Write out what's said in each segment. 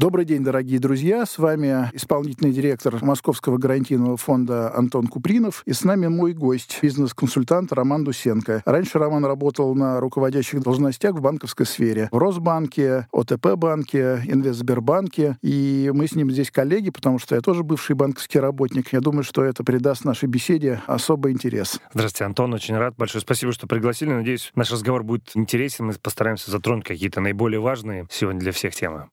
Добрый день, дорогие друзья. С вами исполнительный директор Московского гарантийного фонда Антон Купринов. И с нами мой гость, бизнес-консультант Роман Дусенко. Раньше Роман работал на руководящих должностях в банковской сфере. В Росбанке, ОТП-банке, Инвестсбербанке. И мы с ним здесь коллеги, потому что я тоже бывший банковский работник. Я думаю, что это придаст нашей беседе особый интерес. Здравствуйте, Антон. Очень рад. Большое спасибо, что пригласили. Надеюсь, наш разговор будет интересен. Мы постараемся затронуть какие-то наиболее важные сегодня для всех темы.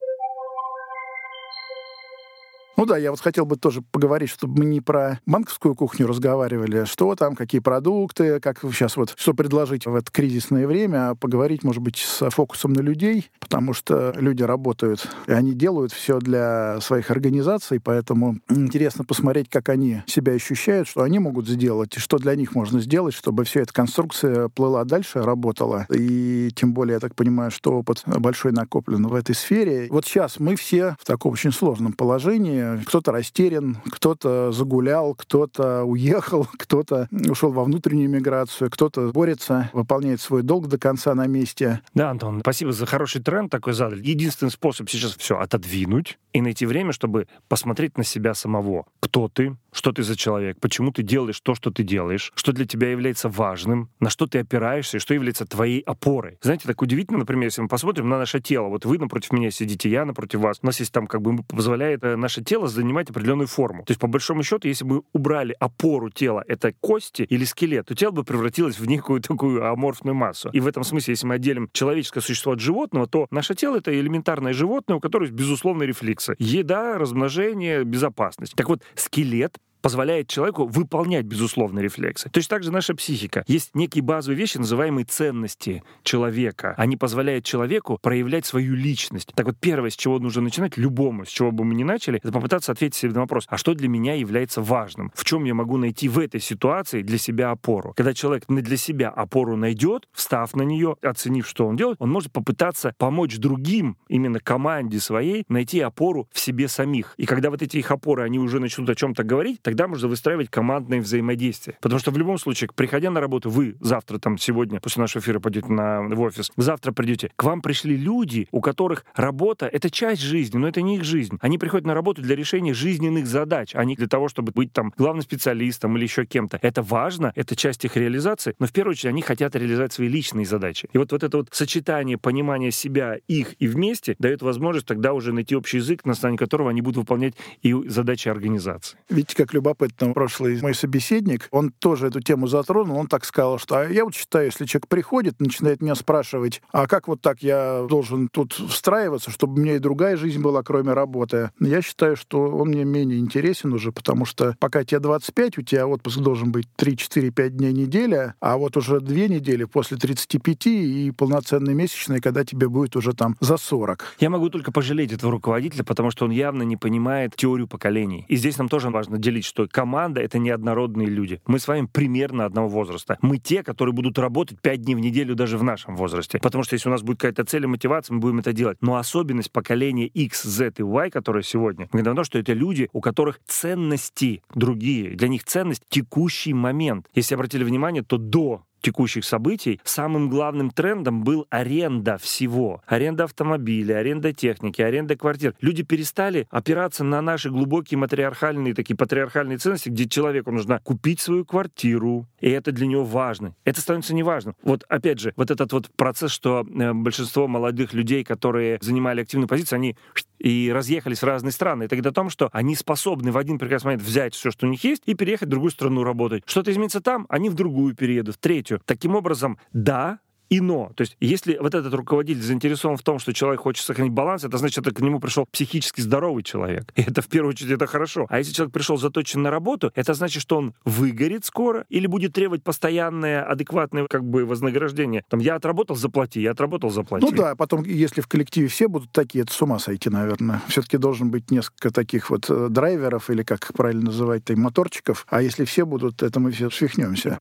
Ну да, я вот хотел бы тоже поговорить, чтобы мы не про банковскую кухню разговаривали, что там, какие продукты, как сейчас вот, что предложить в это кризисное время, а поговорить, может быть, с фокусом на людей, потому что люди работают, и они делают все для своих организаций, поэтому интересно посмотреть, как они себя ощущают, что они могут сделать, и что для них можно сделать, чтобы вся эта конструкция плыла дальше, работала. И тем более, я так понимаю, что опыт большой накоплен в этой сфере. Вот сейчас мы все в таком очень сложном положении, кто-то растерян, кто-то загулял, кто-то уехал, кто-то ушел во внутреннюю миграцию, кто-то борется, выполняет свой долг до конца на месте. Да, Антон, спасибо за хороший тренд такой задали. Единственный способ сейчас все отодвинуть и найти время, чтобы посмотреть на себя самого. Кто ты, что ты за человек, почему ты делаешь то, что ты делаешь, что для тебя является важным, на что ты опираешься и что является твоей опорой. Знаете, так удивительно, например, если мы посмотрим на наше тело. Вот вы напротив меня сидите, я напротив вас. У нас есть там как бы позволяет э, наше тело тело занимать определенную форму. То есть, по большому счету, если бы убрали опору тела, это кости или скелет, то тело бы превратилось в некую такую аморфную массу. И в этом смысле, если мы отделим человеческое существо от животного, то наше тело — это элементарное животное, у которого есть безусловные рефлексы. Еда, размножение, безопасность. Так вот, скелет позволяет человеку выполнять безусловные рефлексы. Точно так же наша психика. Есть некие базовые вещи, называемые ценности человека. Они позволяют человеку проявлять свою личность. Так вот, первое, с чего нужно начинать, любому, с чего бы мы ни начали, это попытаться ответить себе на вопрос, а что для меня является важным? В чем я могу найти в этой ситуации для себя опору? Когда человек для себя опору найдет, встав на нее, оценив, что он делает, он может попытаться помочь другим, именно команде своей, найти опору в себе самих. И когда вот эти их опоры, они уже начнут о чем-то говорить, тогда можно выстраивать командное взаимодействие. Потому что в любом случае, приходя на работу, вы завтра, там, сегодня, после нашего эфира пойдете на, в офис, завтра придете, к вам пришли люди, у которых работа — это часть жизни, но это не их жизнь. Они приходят на работу для решения жизненных задач, а не для того, чтобы быть там главным специалистом или еще кем-то. Это важно, это часть их реализации, но в первую очередь они хотят реализовать свои личные задачи. И вот, вот это вот сочетание понимания себя, их и вместе дает возможность тогда уже найти общий язык, на основании которого они будут выполнять и задачи организации. Видите, как любопытно прошлый мой собеседник, он тоже эту тему затронул, он так сказал, что а я вот считаю, если человек приходит, начинает меня спрашивать, а как вот так я должен тут встраиваться, чтобы у меня и другая жизнь была, кроме работы, я считаю, что он мне менее интересен уже, потому что пока тебе 25, у тебя отпуск должен быть 3-4-5 дней неделя, а вот уже две недели после 35 и полноценный месячный, когда тебе будет уже там за 40. Я могу только пожалеть этого руководителя, потому что он явно не понимает теорию поколений. И здесь нам тоже важно делить, что команда — это неоднородные люди. Мы с вами примерно одного возраста. Мы те, которые будут работать 5 дней в неделю даже в нашем возрасте. Потому что если у нас будет какая-то цель и мотивация, мы будем это делать. Но особенность поколения X, Z и Y, которое сегодня, мы говорим, что это люди, у которых ценности другие. Для них ценность — текущий момент. Если обратили внимание, то до текущих событий, самым главным трендом был аренда всего. Аренда автомобиля, аренда техники, аренда квартир. Люди перестали опираться на наши глубокие матриархальные, такие патриархальные ценности, где человеку нужно купить свою квартиру, и это для него важно. Это становится неважным. Вот опять же, вот этот вот процесс, что э, большинство молодых людей, которые занимали активную позицию, они и разъехались в разные страны. Это говорит о том, что они способны в один прекрасный момент взять все, что у них есть, и переехать в другую страну работать. Что-то изменится там, они в другую переедут, в третью. Таким образом, да, и но. То есть, если вот этот руководитель заинтересован в том, что человек хочет сохранить баланс, это значит, что к нему пришел психически здоровый человек. И это в первую очередь это хорошо. А если человек пришел заточен на работу, это значит, что он выгорит скоро или будет требовать постоянное, адекватное как бы вознаграждение. Там, я отработал, заплати, я отработал, заплати. Ну да, потом, если в коллективе все будут такие, это с ума сойти, наверное. Все-таки должен быть несколько таких вот э, драйверов, или как правильно называть, моторчиков. А если все будут, это мы все свихнемся.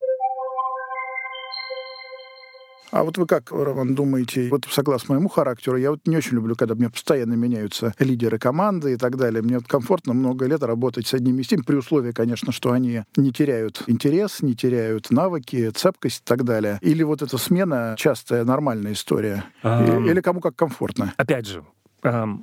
А вот вы как, Роман, думаете, вот согласно моему характеру, я вот не очень люблю, когда мне постоянно меняются лидеры команды и так далее. Мне вот комфортно много лет работать с одними и с теми, при условии, конечно, что они не теряют интерес, не теряют навыки, цепкость и так далее. Или вот эта смена частая нормальная история? Um, Или кому как комфортно? Опять же,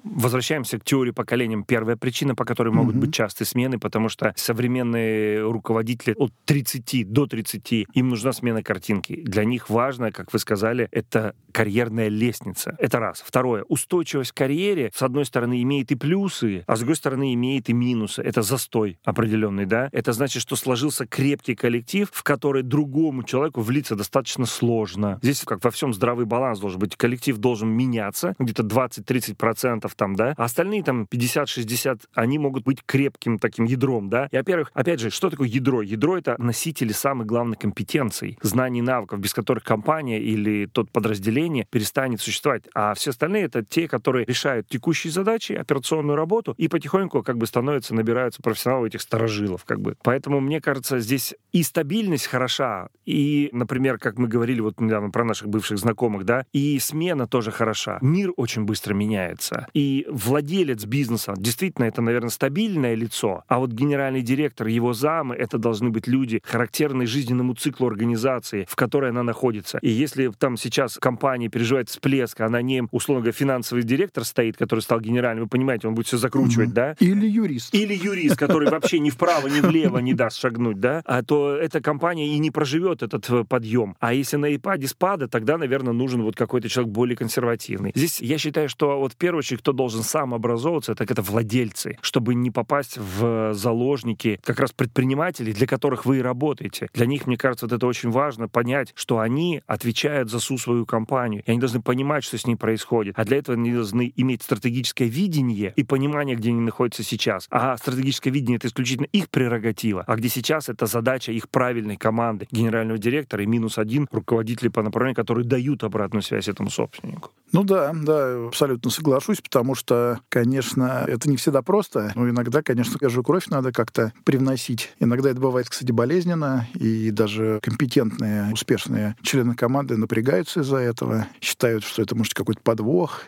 возвращаемся к теории поколениям. Первая причина, по которой могут mm-hmm. быть частые смены, потому что современные руководители от 30 до 30, им нужна смена картинки. Для них важно, как вы сказали, это карьерная лестница. Это раз. Второе. Устойчивость в карьере, с одной стороны, имеет и плюсы, а с другой стороны, имеет и минусы. Это застой определенный, да? Это значит, что сложился крепкий коллектив, в который другому человеку влиться достаточно сложно. Здесь, как во всем, здравый баланс должен быть. Коллектив должен меняться, где-то 20-30% процентов там, да, а остальные там 50-60, они могут быть крепким таким ядром, да. И, во-первых, опять же, что такое ядро? Ядро — это носители самых главных компетенций, знаний, навыков, без которых компания или тот подразделение перестанет существовать. А все остальные — это те, которые решают текущие задачи, операционную работу и потихоньку как бы становятся, набираются профессионалы этих старожилов, как бы. Поэтому, мне кажется, здесь и стабильность хороша, и, например, как мы говорили вот недавно про наших бывших знакомых, да, и смена тоже хороша. Мир очень быстро меняется меняется. И владелец бизнеса, действительно, это, наверное, стабильное лицо, а вот генеральный директор, его замы, это должны быть люди, характерные жизненному циклу организации, в которой она находится. И если там сейчас компания переживает всплеск, а на ней, условно говоря, финансовый директор стоит, который стал генеральным, вы понимаете, он будет все закручивать, угу. да? Или юрист. Или юрист, который вообще ни вправо, ни влево не даст шагнуть, да? А то эта компания и не проживет этот э, подъем. А если на ипаде спада, тогда, наверное, нужен вот какой-то человек более консервативный. Здесь я считаю, что вот первую очередь, кто должен сам образовываться, так это владельцы, чтобы не попасть в заложники как раз предпринимателей, для которых вы и работаете. Для них, мне кажется, вот это очень важно понять, что они отвечают за всю свою компанию, и они должны понимать, что с ней происходит. А для этого они должны иметь стратегическое видение и понимание, где они находятся сейчас. А стратегическое видение — это исключительно их прерогатива. А где сейчас — это задача их правильной команды, генерального директора и минус один руководителей по направлению, которые дают обратную связь этому собственнику. Ну да, да, абсолютно соглашусь, потому что, конечно, это не всегда просто, но иногда, конечно, же кровь надо как-то привносить. Иногда это бывает, кстати, болезненно, и даже компетентные, успешные члены команды напрягаются из-за этого, считают, что это может какой-то подвох,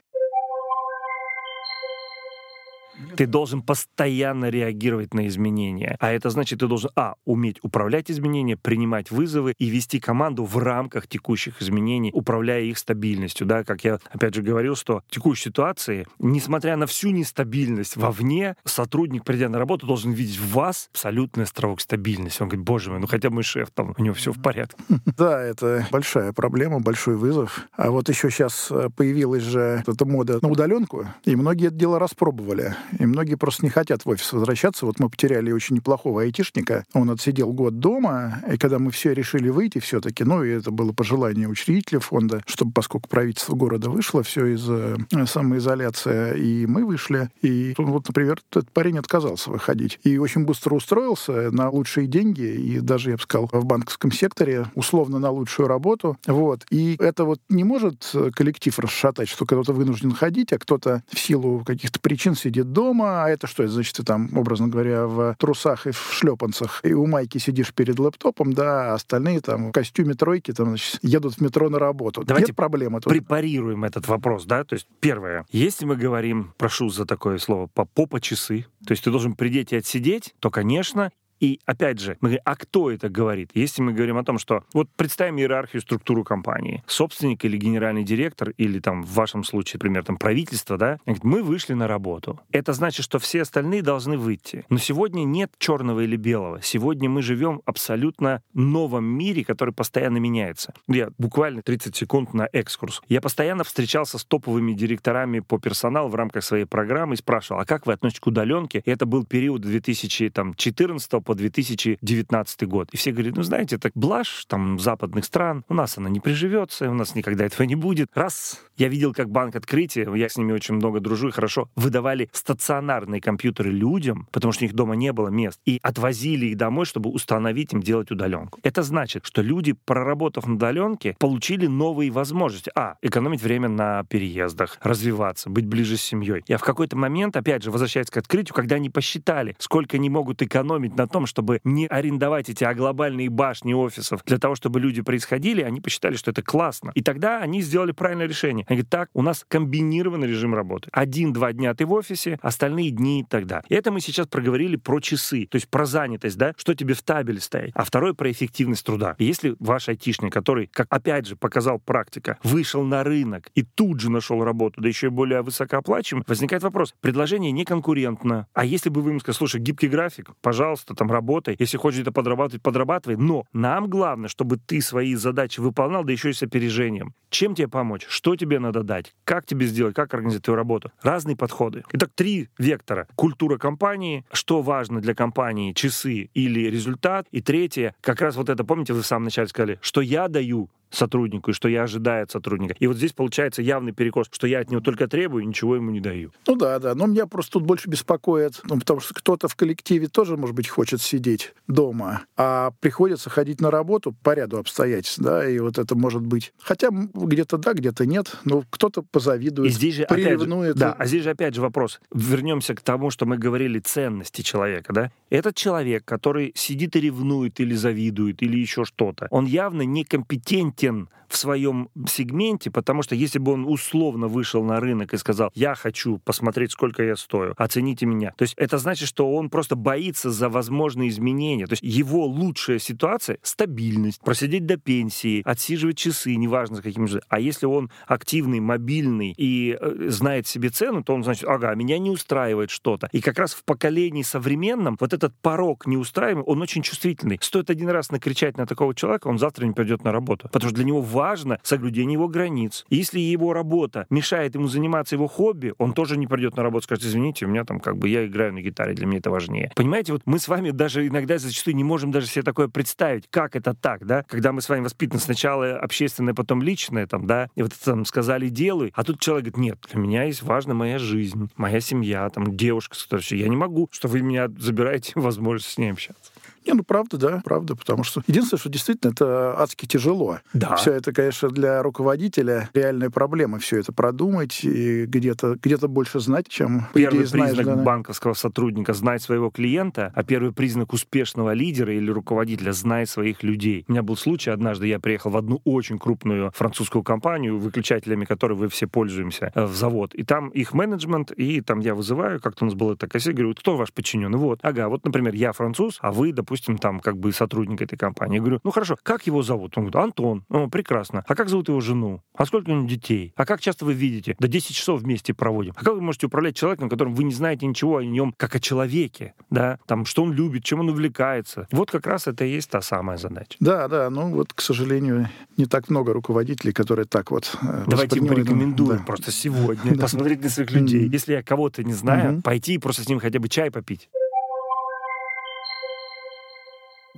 ты должен постоянно реагировать на изменения. А это значит, ты должен, а, уметь управлять изменениями, принимать вызовы и вести команду в рамках текущих изменений, управляя их стабильностью. Да, как я, опять же, говорил, что в текущей ситуации, несмотря на всю нестабильность вовне, сотрудник, придя на работу, должен видеть в вас абсолютный островок стабильности. Он говорит, боже мой, ну хотя бы шеф, там, у него все в порядке. Да, это большая проблема, большой вызов. А вот еще сейчас э, появилась же эта мода на удаленку, и многие это дело распробовали. И многие просто не хотят в офис возвращаться. Вот мы потеряли очень неплохого айтишника. Он отсидел год дома, и когда мы все решили выйти все-таки, ну, и это было пожелание учредителя фонда, чтобы, поскольку правительство города вышло, все из э, самоизоляции, и мы вышли. И вот, например, этот парень отказался выходить. И очень быстро устроился на лучшие деньги, и даже, я бы сказал, в банковском секторе, условно на лучшую работу. Вот. И это вот не может коллектив расшатать, что кто-то вынужден ходить, а кто-то в силу каких-то причин сидит дома, а это что? Это значит, ты там, образно говоря, в трусах и в шлепанцах, и у майки сидишь перед лэптопом, да, а остальные там в костюме тройки там, значит, едут в метро на работу. Давайте Нет проблемы тут. препарируем этот вопрос, да, то есть первое, если мы говорим, прошу за такое слово, по попа часы, то есть ты должен придеть и отсидеть, то, конечно, и опять же, мы говорим, а кто это говорит? Если мы говорим о том, что вот представим иерархию, структуру компании, собственник или генеральный директор, или там в вашем случае, например, там правительство, да, говорит, мы вышли на работу. Это значит, что все остальные должны выйти. Но сегодня нет черного или белого. Сегодня мы живем в абсолютно новом мире, который постоянно меняется. Я буквально 30 секунд на экскурс. Я постоянно встречался с топовыми директорами по персоналу в рамках своей программы и спрашивал, а как вы относитесь к удаленке? И это был период 2014 по 2019 год. И все говорят, ну, знаете, это блажь там западных стран, у нас она не приживется, у нас никогда этого не будет. Раз я видел, как банк открытия, я с ними очень много дружу и хорошо, выдавали стационарные компьютеры людям, потому что у них дома не было мест, и отвозили их домой, чтобы установить им делать удаленку. Это значит, что люди, проработав на удаленке, получили новые возможности. А, экономить время на переездах, развиваться, быть ближе с семьей. Я в какой-то момент, опять же, возвращаясь к открытию, когда они посчитали, сколько они могут экономить на том, чтобы не арендовать эти глобальные башни офисов для того, чтобы люди происходили, они посчитали, что это классно. И тогда они сделали правильное решение. Они говорят, так, у нас комбинированный режим работы. Один-два дня ты в офисе, остальные дни тогда. И это мы сейчас проговорили про часы, то есть про занятость, да, что тебе в табеле стоит. А второй про эффективность труда. И если ваш айтишник, который, как опять же показал практика, вышел на рынок и тут же нашел работу, да еще и более высокооплачиваемый, возникает вопрос, предложение не конкурентно. А если бы вы ему сказали, слушай, гибкий график, пожалуйста, там работай, если хочешь это подрабатывать, подрабатывай, но нам главное, чтобы ты свои задачи выполнял, да еще и с опережением. Чем тебе помочь? Что тебе надо дать? Как тебе сделать? Как организовать твою работу? Разные подходы. Итак, три вектора. Культура компании, что важно для компании, часы или результат. И третье, как раз вот это, помните, вы в самом начале сказали, что я даю сотруднику и что я ожидаю от сотрудника. И вот здесь получается явный перекос, что я от него только требую, ничего ему не даю. Ну да, да. Но меня просто тут больше беспокоит, ну, потому что кто-то в коллективе тоже, может быть, хочет сидеть дома, а приходится ходить на работу по ряду обстоятельств, да, и вот это может быть... Хотя где-то да, где-то нет, но кто-то позавидует, и здесь же, приревнует. Же, да, а здесь же опять же вопрос. Вернемся к тому, что мы говорили, ценности человека, да? Этот человек, который сидит и ревнует или завидует, или еще что-то, он явно некомпетентен компетентен в своем сегменте, потому что если бы он условно вышел на рынок и сказал, я хочу посмотреть, сколько я стою, оцените меня. То есть это значит, что он просто боится за возможные изменения. То есть его лучшая ситуация — стабильность, просидеть до пенсии, отсиживать часы, неважно за каким же. А если он активный, мобильный и э, знает себе цену, то он значит, ага, меня не устраивает что-то. И как раз в поколении современном вот этот порог неустраиваемый, он очень чувствительный. Стоит один раз накричать на такого человека, он завтра не пойдет на работу. Потому что для него важно соблюдение его границ. если его работа мешает ему заниматься его хобби, он тоже не придет на работу, скажет, извините, у меня там как бы я играю на гитаре, для меня это важнее. Понимаете, вот мы с вами даже иногда зачастую не можем даже себе такое представить, как это так, да, когда мы с вами воспитаны сначала общественное, потом личное, там, да, и вот там сказали делай, а тут человек говорит, нет, для меня есть важна моя жизнь, моя семья, там, девушка, с которой я не могу, что вы меня забираете возможность с ней общаться. Не, ну правда, да, правда, потому что единственное, что действительно это адски тяжело. Да. Все это, конечно, для руководителя реальная проблема, все это продумать и где-то где больше знать, чем Первый идее, признак знаешь, да, банковского сотрудника — знать своего клиента, а первый признак успешного лидера или руководителя — знать своих людей. У меня был случай однажды, я приехал в одну очень крупную французскую компанию, выключателями которой вы все пользуемся, э, в завод. И там их менеджмент, и там я вызываю, как-то у нас было такая говорю, кто ваш подчиненный? Вот. Ага, вот, например, я француз, а вы, допустим, допустим, там как бы сотрудник этой компании. Я говорю, ну хорошо, как его зовут? Он говорит, Антон. Ну, прекрасно. А как зовут его жену? А сколько у него детей? А как часто вы видите? До 10 часов вместе проводим. А как вы можете управлять человеком, которым вы не знаете ничего о нем, как о человеке? Да? Там, что он любит, чем он увлекается? Вот как раз это и есть та самая задача. Да, да. Ну вот, к сожалению, не так много руководителей, которые так вот э, Давайте им порекомендуем да. просто сегодня посмотреть на своих людей. Если я кого-то не знаю, пойти и просто с ним хотя бы чай попить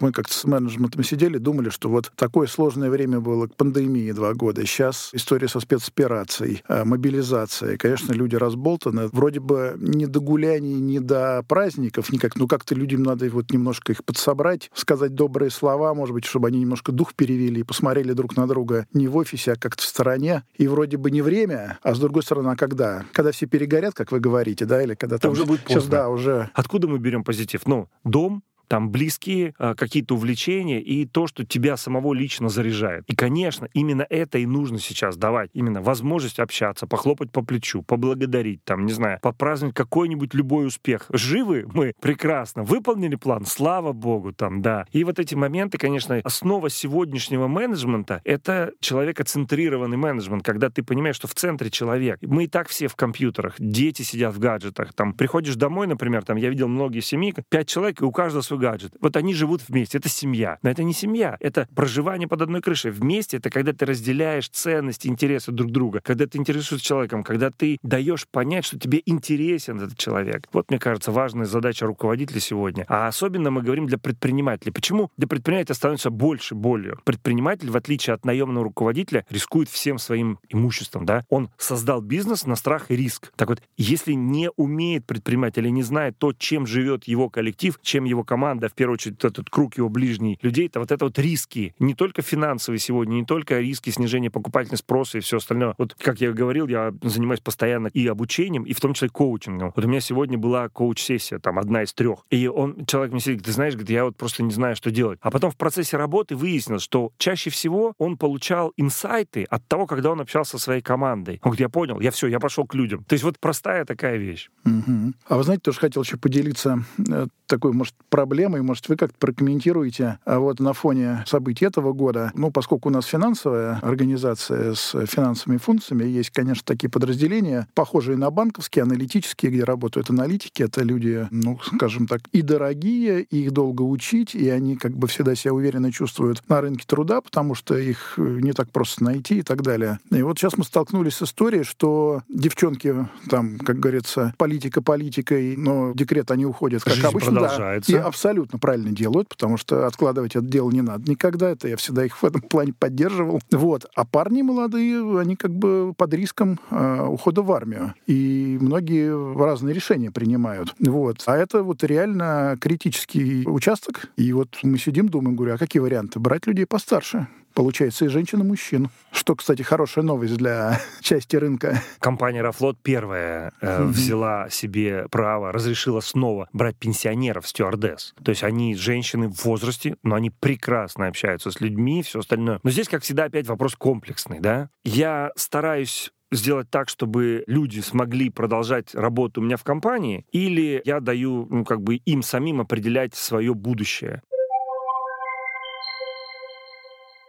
мы как-то с менеджментом сидели, думали, что вот такое сложное время было к пандемии два года. Сейчас история со спецоперацией, э, мобилизацией. Конечно, люди разболтаны. Вроде бы не до гуляний, не до праздников никак, но как-то людям надо вот немножко их подсобрать, сказать добрые слова, может быть, чтобы они немножко дух перевели и посмотрели друг на друга не в офисе, а как-то в стороне. И вроде бы не время, а с другой стороны, а когда? Когда все перегорят, как вы говорите, да, или когда там... уже будет поздно. Сейчас, да, уже... Откуда мы берем позитив? Ну, дом, там близкие а, какие-то увлечения и то, что тебя самого лично заряжает. И, конечно, именно это и нужно сейчас давать. Именно возможность общаться, похлопать по плечу, поблагодарить, там, не знаю, попраздновать какой-нибудь любой успех. Живы мы прекрасно, выполнили план, слава богу, там, да. И вот эти моменты, конечно, основа сегодняшнего менеджмента — это человекоцентрированный менеджмент, когда ты понимаешь, что в центре человек. Мы и так все в компьютерах, дети сидят в гаджетах, там, приходишь домой, например, там, я видел многие семьи, пять человек, и у каждого свой гаджет. Вот они живут вместе, это семья. Но это не семья, это проживание под одной крышей. Вместе это когда ты разделяешь ценности, интересы друг друга, когда ты интересуешься человеком, когда ты даешь понять, что тебе интересен этот человек. Вот, мне кажется, важная задача руководителя сегодня. А особенно мы говорим для предпринимателей. Почему для предпринимателя становится больше болью? Предприниматель, в отличие от наемного руководителя, рискует всем своим имуществом. Да? Он создал бизнес на страх и риск. Так вот, если не умеет предприниматель или не знает то, чем живет его коллектив, чем его команда, команда, в первую очередь этот круг его ближний людей, это вот это вот риски. Не только финансовые сегодня, не только риски снижения покупательного спроса и все остальное. Вот, как я говорил, я занимаюсь постоянно и обучением, и в том числе коучингом. Вот у меня сегодня была коуч-сессия, там, одна из трех. И он, человек мне сидит, ты знаешь, говорит, я вот просто не знаю, что делать. А потом в процессе работы выяснилось, что чаще всего он получал инсайты от того, когда он общался со своей командой. Он говорит, я понял, я все, я пошел к людям. То есть вот простая такая вещь. Угу. А вы знаете, тоже хотел еще поделиться э, такой, может, проблемой, может, вы как-то прокомментируете а вот на фоне событий этого года, ну, поскольку у нас финансовая организация с финансовыми функциями, есть, конечно, такие подразделения, похожие на банковские, аналитические, где работают аналитики, это люди, ну, скажем так, и дорогие, и их долго учить, и они как бы всегда себя уверенно чувствуют на рынке труда, потому что их э, не так просто найти и так далее. И вот сейчас мы столкнулись с историей, что девчонки там, как говорится, политика политикой, но декрет они уходят, как Жизнь обычно. продолжается. Да, и абсолютно правильно делают, потому что откладывать это дело не надо никогда. Это я всегда их в этом плане поддерживал. Вот. А парни молодые, они как бы под риском э, ухода в армию. И многие разные решения принимают. Вот. А это вот реально критический участок. И вот мы сидим, думаем, говорю, а какие варианты? Брать людей постарше. Получается и женщин, и мужчин. Что, кстати, хорошая новость для части рынка. Компания «Аэрофлот» первая э, взяла себе право, разрешила снова брать пенсионеров, стюардесс. То есть они женщины в возрасте, но они прекрасно общаются с людьми, все остальное. Но здесь, как всегда, опять вопрос комплексный, да? Я стараюсь сделать так, чтобы люди смогли продолжать работу у меня в компании, или я даю, ну, как бы им самим определять свое будущее.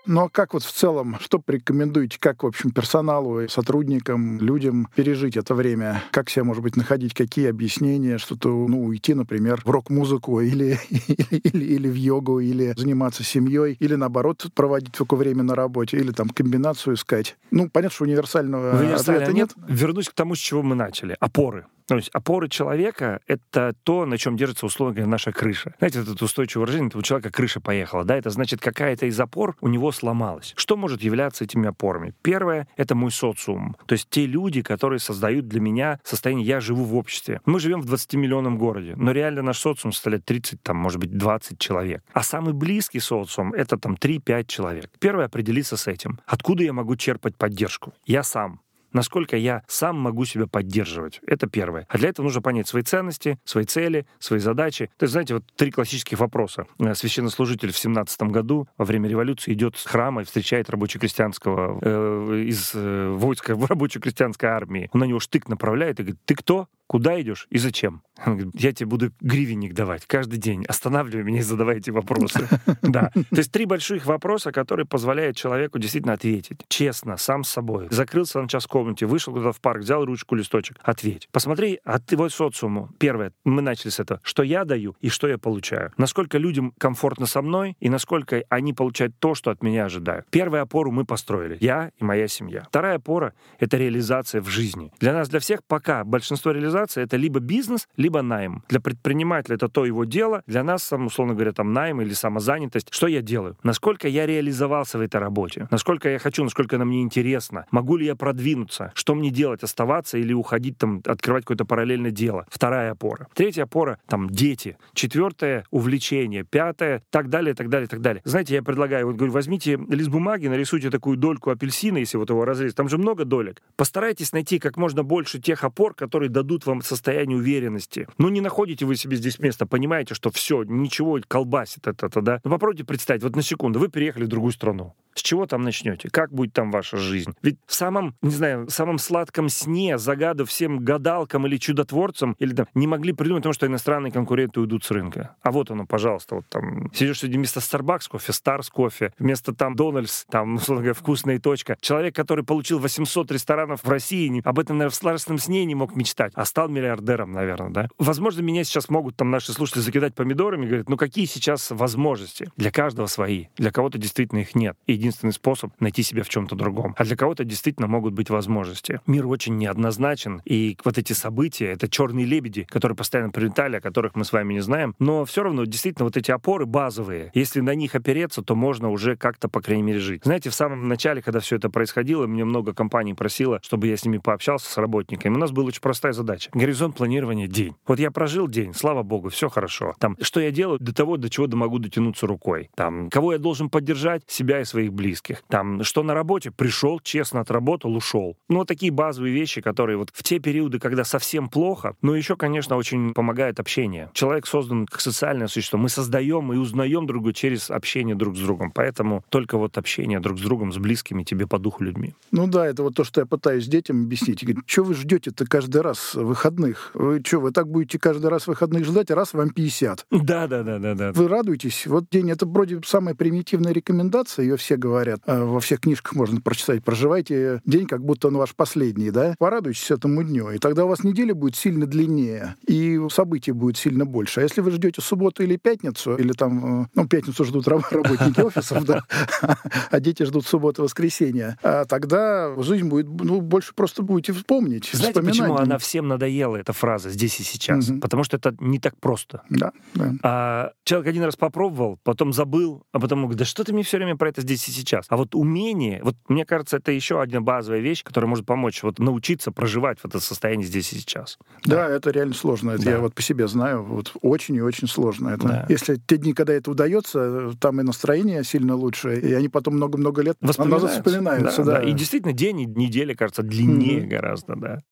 Но как вот в целом, что порекомендуете, как, в общем, персоналу, сотрудникам, людям пережить это время? Как себя, может быть, находить, какие объяснения, что-то, ну, уйти, например, в рок-музыку или, или, или, или в йогу, или заниматься семьей, или, наоборот, проводить только время на работе, или там комбинацию искать? Ну, понятно, что универсального Универсального ответа нет. Вернусь к тому, с чего мы начали. Опоры. То есть опоры человека — это то, на чем держится, условно говоря, наша крыша. Знаете, это устойчивое выражение, у человека крыша поехала, да? Это значит, какая-то из опор у него сломалась. Что может являться этими опорами? Первое — это мой социум. То есть те люди, которые создают для меня состояние «я живу в обществе». Мы живем в 20-миллионном городе, но реально наш социум составляет 30, там, может быть, 20 человек. А самый близкий социум — это там 3-5 человек. Первое — определиться с этим. Откуда я могу черпать поддержку? Я сам насколько я сам могу себя поддерживать. Это первое. А для этого нужно понять свои ценности, свои цели, свои задачи. То есть, знаете, вот три классических вопроса. Э, Священнослужитель в 17 году во время революции идет с храма и встречает рабоче-крестьянского э, из э, войска рабоче-крестьянской армии. Он на него штык направляет и говорит, ты кто? Куда идешь и зачем? Он говорит, я тебе буду гривенник давать каждый день. Останавливай меня и задавай эти вопросы. Да. То есть три больших вопроса, которые позволяют человеку действительно ответить. Честно, сам с собой. Закрылся на час в комнате, вышел куда-то в парк, взял ручку, листочек. Ответь. Посмотри от твой социуму. Первое, мы начали с этого. Что я даю и что я получаю. Насколько людям комфортно со мной и насколько они получают то, что от меня ожидают. Первую опору мы построили. Я и моя семья. Вторая опора — это реализация в жизни. Для нас, для всех пока большинство реализации это либо бизнес, либо найм. Для предпринимателя это то его дело, для нас, сам, условно говоря, там найм или самозанятость. Что я делаю? Насколько я реализовался в этой работе? Насколько я хочу, насколько она мне интересна? Могу ли я продвинуться? Что мне делать? Оставаться или уходить там, открывать какое-то параллельное дело? Вторая опора. Третья опора, там, дети. Четвертое, увлечение. Пятое, так далее, так далее, так далее. Знаете, я предлагаю, вот говорю, возьмите лист бумаги, нарисуйте такую дольку апельсина, если вот его разрезать. Там же много долек. Постарайтесь найти как можно больше тех опор, которые дадут вам состояние уверенности. Ну, не находите вы себе здесь место, понимаете, что все, ничего колбасит это, это да? Ну, попробуйте представить, вот на секунду, вы переехали в другую страну. С чего там начнете? Как будет там ваша жизнь? Ведь в самом, не знаю, в самом сладком сне, загаду всем гадалкам или чудотворцам, или там, не могли придумать, потому что иностранные конкуренты уйдут с рынка. А вот оно, пожалуйста, вот там, сидишь среди вместо Starbucks кофе, Stars кофе, вместо там Дональдс, там, условно говоря, вкусная точка. Человек, который получил 800 ресторанов в России, об этом, наверное, в сладостном сне не мог мечтать, а стал миллиардером, наверное, да? Возможно, меня сейчас могут там наши слушатели закидать помидорами и говорят, ну какие сейчас возможности? Для каждого свои. Для кого-то действительно их нет. Единственный способ найти себя в чем-то другом. А для кого-то действительно могут быть возможности. Мир очень неоднозначен, и вот эти события, это черные лебеди, которые постоянно прилетали, о которых мы с вами не знаем, но все равно действительно вот эти опоры базовые, если на них опереться, то можно уже как-то, по крайней мере, жить. Знаете, в самом начале, когда все это происходило, мне много компаний просило, чтобы я с ними пообщался, с работниками. У нас была очень простая задача. Задача. Горизонт планирования — день. Вот я прожил день, слава богу, все хорошо. Там, что я делаю до того, до чего могу дотянуться рукой. Там, кого я должен поддержать? Себя и своих близких. Там, что на работе? Пришел, честно отработал, ушел. Ну, вот такие базовые вещи, которые вот в те периоды, когда совсем плохо, но еще, конечно, очень помогает общение. Человек создан как социальное существо. Мы создаем и узнаем друг друга через общение друг с другом. Поэтому только вот общение друг с другом, с близкими тебе по духу людьми. Ну да, это вот то, что я пытаюсь детям объяснить. Говорит, что вы ждете-то каждый раз выходных? Вы что, вы так будете каждый раз выходных ждать, а раз вам 50? Да, да, да, да, да. Вы радуетесь. Вот день это вроде самая примитивная рекомендация, ее все говорят. А во всех книжках можно прочитать. Проживайте день, как будто он ваш последний, да? Порадуйтесь этому дню. И тогда у вас неделя будет сильно длиннее, и событий будет сильно больше. А если вы ждете субботу или пятницу, или там, э, ну, пятницу ждут работники офисов, да, а дети ждут субботу, воскресенья, а тогда жизнь будет, ну, больше просто будете вспомнить. Знаете, почему она всем надоела, эта фраза, здесь и сейчас? Угу. Потому что это не так просто. Да, да. А человек один раз попробовал, потом забыл, а потом говорит, да что ты мне все время про это здесь и сейчас? А вот умение, вот мне кажется, это еще одна базовая вещь, которая может помочь вот научиться проживать в это состояние здесь и сейчас. Да, да это реально сложно. Это да. я вот по себе знаю. Вот очень и очень сложно. Это, да. Если те дни, когда это удается, там и настроение сильно лучше, и они потом много-много лет вспоминаются. вспоминаются да, да. Да. И действительно, день и неделя, кажется, длиннее mm-hmm. гораздо, да.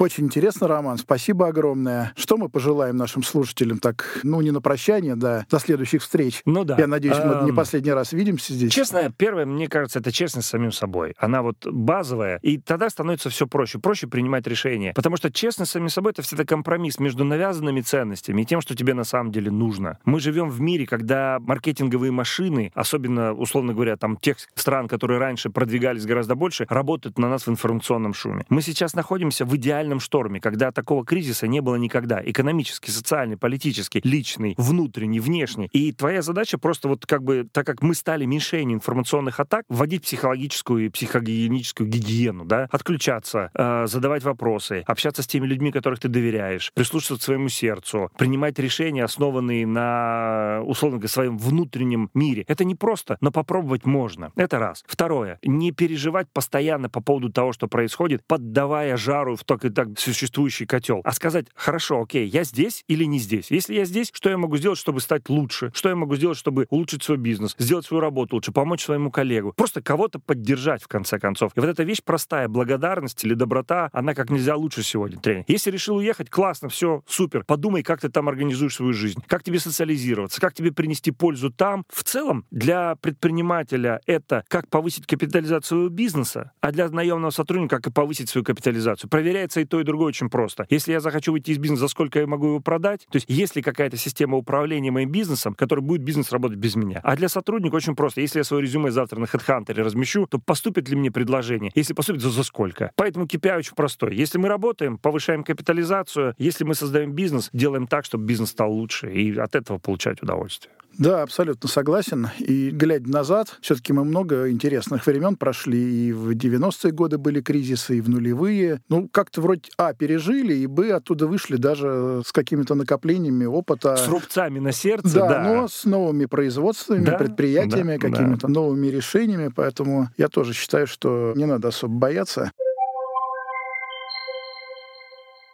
Очень интересно, Роман. Спасибо огромное. Что мы пожелаем нашим слушателям так, ну, не на прощание, да, до следующих встреч. Ну да. Я надеюсь, мы не последний раз видимся здесь. Честно, первое, мне кажется, это честность с самим собой. Она вот базовая, и тогда становится все проще. Проще принимать решения. Потому что честность с самим собой — это всегда компромисс между навязанными ценностями и тем, что тебе на самом деле нужно. Мы живем в мире, когда маркетинговые машины, особенно, условно говоря, там тех стран, которые раньше продвигались гораздо больше, работают на нас в информационном шуме. Мы сейчас находимся в идеальном глобальном шторме, когда такого кризиса не было никогда. Экономический, социальный, политический, личный, внутренний, внешний. И твоя задача просто вот как бы, так как мы стали мишенью информационных атак, вводить психологическую и психогигиеническую гигиену, да, отключаться, э, задавать вопросы, общаться с теми людьми, которых ты доверяешь, прислушиваться к своему сердцу, принимать решения, основанные на, условно говоря, своем внутреннем мире. Это не просто, но попробовать можно. Это раз. Второе. Не переживать постоянно по поводу того, что происходит, поддавая жару в только так существующий котел, а сказать, хорошо, окей, я здесь или не здесь? Если я здесь, что я могу сделать, чтобы стать лучше? Что я могу сделать, чтобы улучшить свой бизнес, сделать свою работу лучше, помочь своему коллегу? Просто кого-то поддержать, в конце концов. И вот эта вещь простая, благодарность или доброта, она как нельзя лучше сегодня, тренер. Если решил уехать, классно, все, супер. Подумай, как ты там организуешь свою жизнь, как тебе социализироваться, как тебе принести пользу там. В целом, для предпринимателя это как повысить капитализацию своего бизнеса, а для наемного сотрудника как повысить свою капитализацию. Проверяется и то, и другое очень просто. Если я захочу выйти из бизнеса, за сколько я могу его продать? То есть есть ли какая-то система управления моим бизнесом, которая будет бизнес работать без меня? А для сотрудника очень просто. Если я свое резюме завтра на HeadHunter размещу, то поступит ли мне предложение? Если поступит, то за сколько? Поэтому KPI очень простой. Если мы работаем, повышаем капитализацию. Если мы создаем бизнес, делаем так, чтобы бизнес стал лучше. И от этого получать удовольствие. Да, абсолютно согласен. И глядя назад, все-таки мы много интересных времен прошли. И в 90-е годы были кризисы, и в нулевые. Ну, как-то вроде, а, пережили, и, б, оттуда вышли даже с какими-то накоплениями опыта. С рубцами на сердце, да. Да, но с новыми производствами, да, предприятиями, да, какими-то да. новыми решениями. Поэтому я тоже считаю, что не надо особо бояться.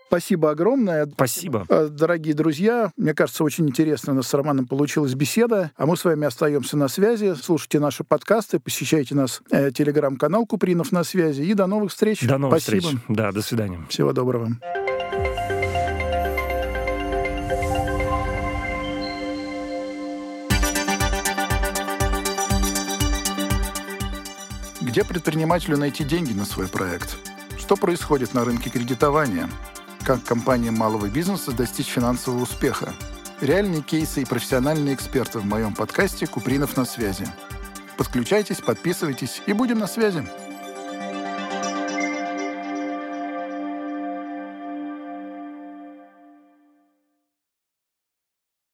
Спасибо огромное. Спасибо. Э, дорогие друзья, мне кажется, очень интересно у нас с Романом получилась беседа. А мы с вами остаемся на связи. Слушайте наши подкасты, посещайте нас э, телеграм-канал Купринов на связи. И до новых встреч. До новых Спасибо. встреч. Да, до свидания. Всего доброго. Где предпринимателю найти деньги на свой проект? Что происходит на рынке кредитования? Как компаниям малого бизнеса достичь финансового успеха. Реальные кейсы и профессиональные эксперты в моем подкасте «Купринов на связи». Подключайтесь, подписывайтесь и будем на связи.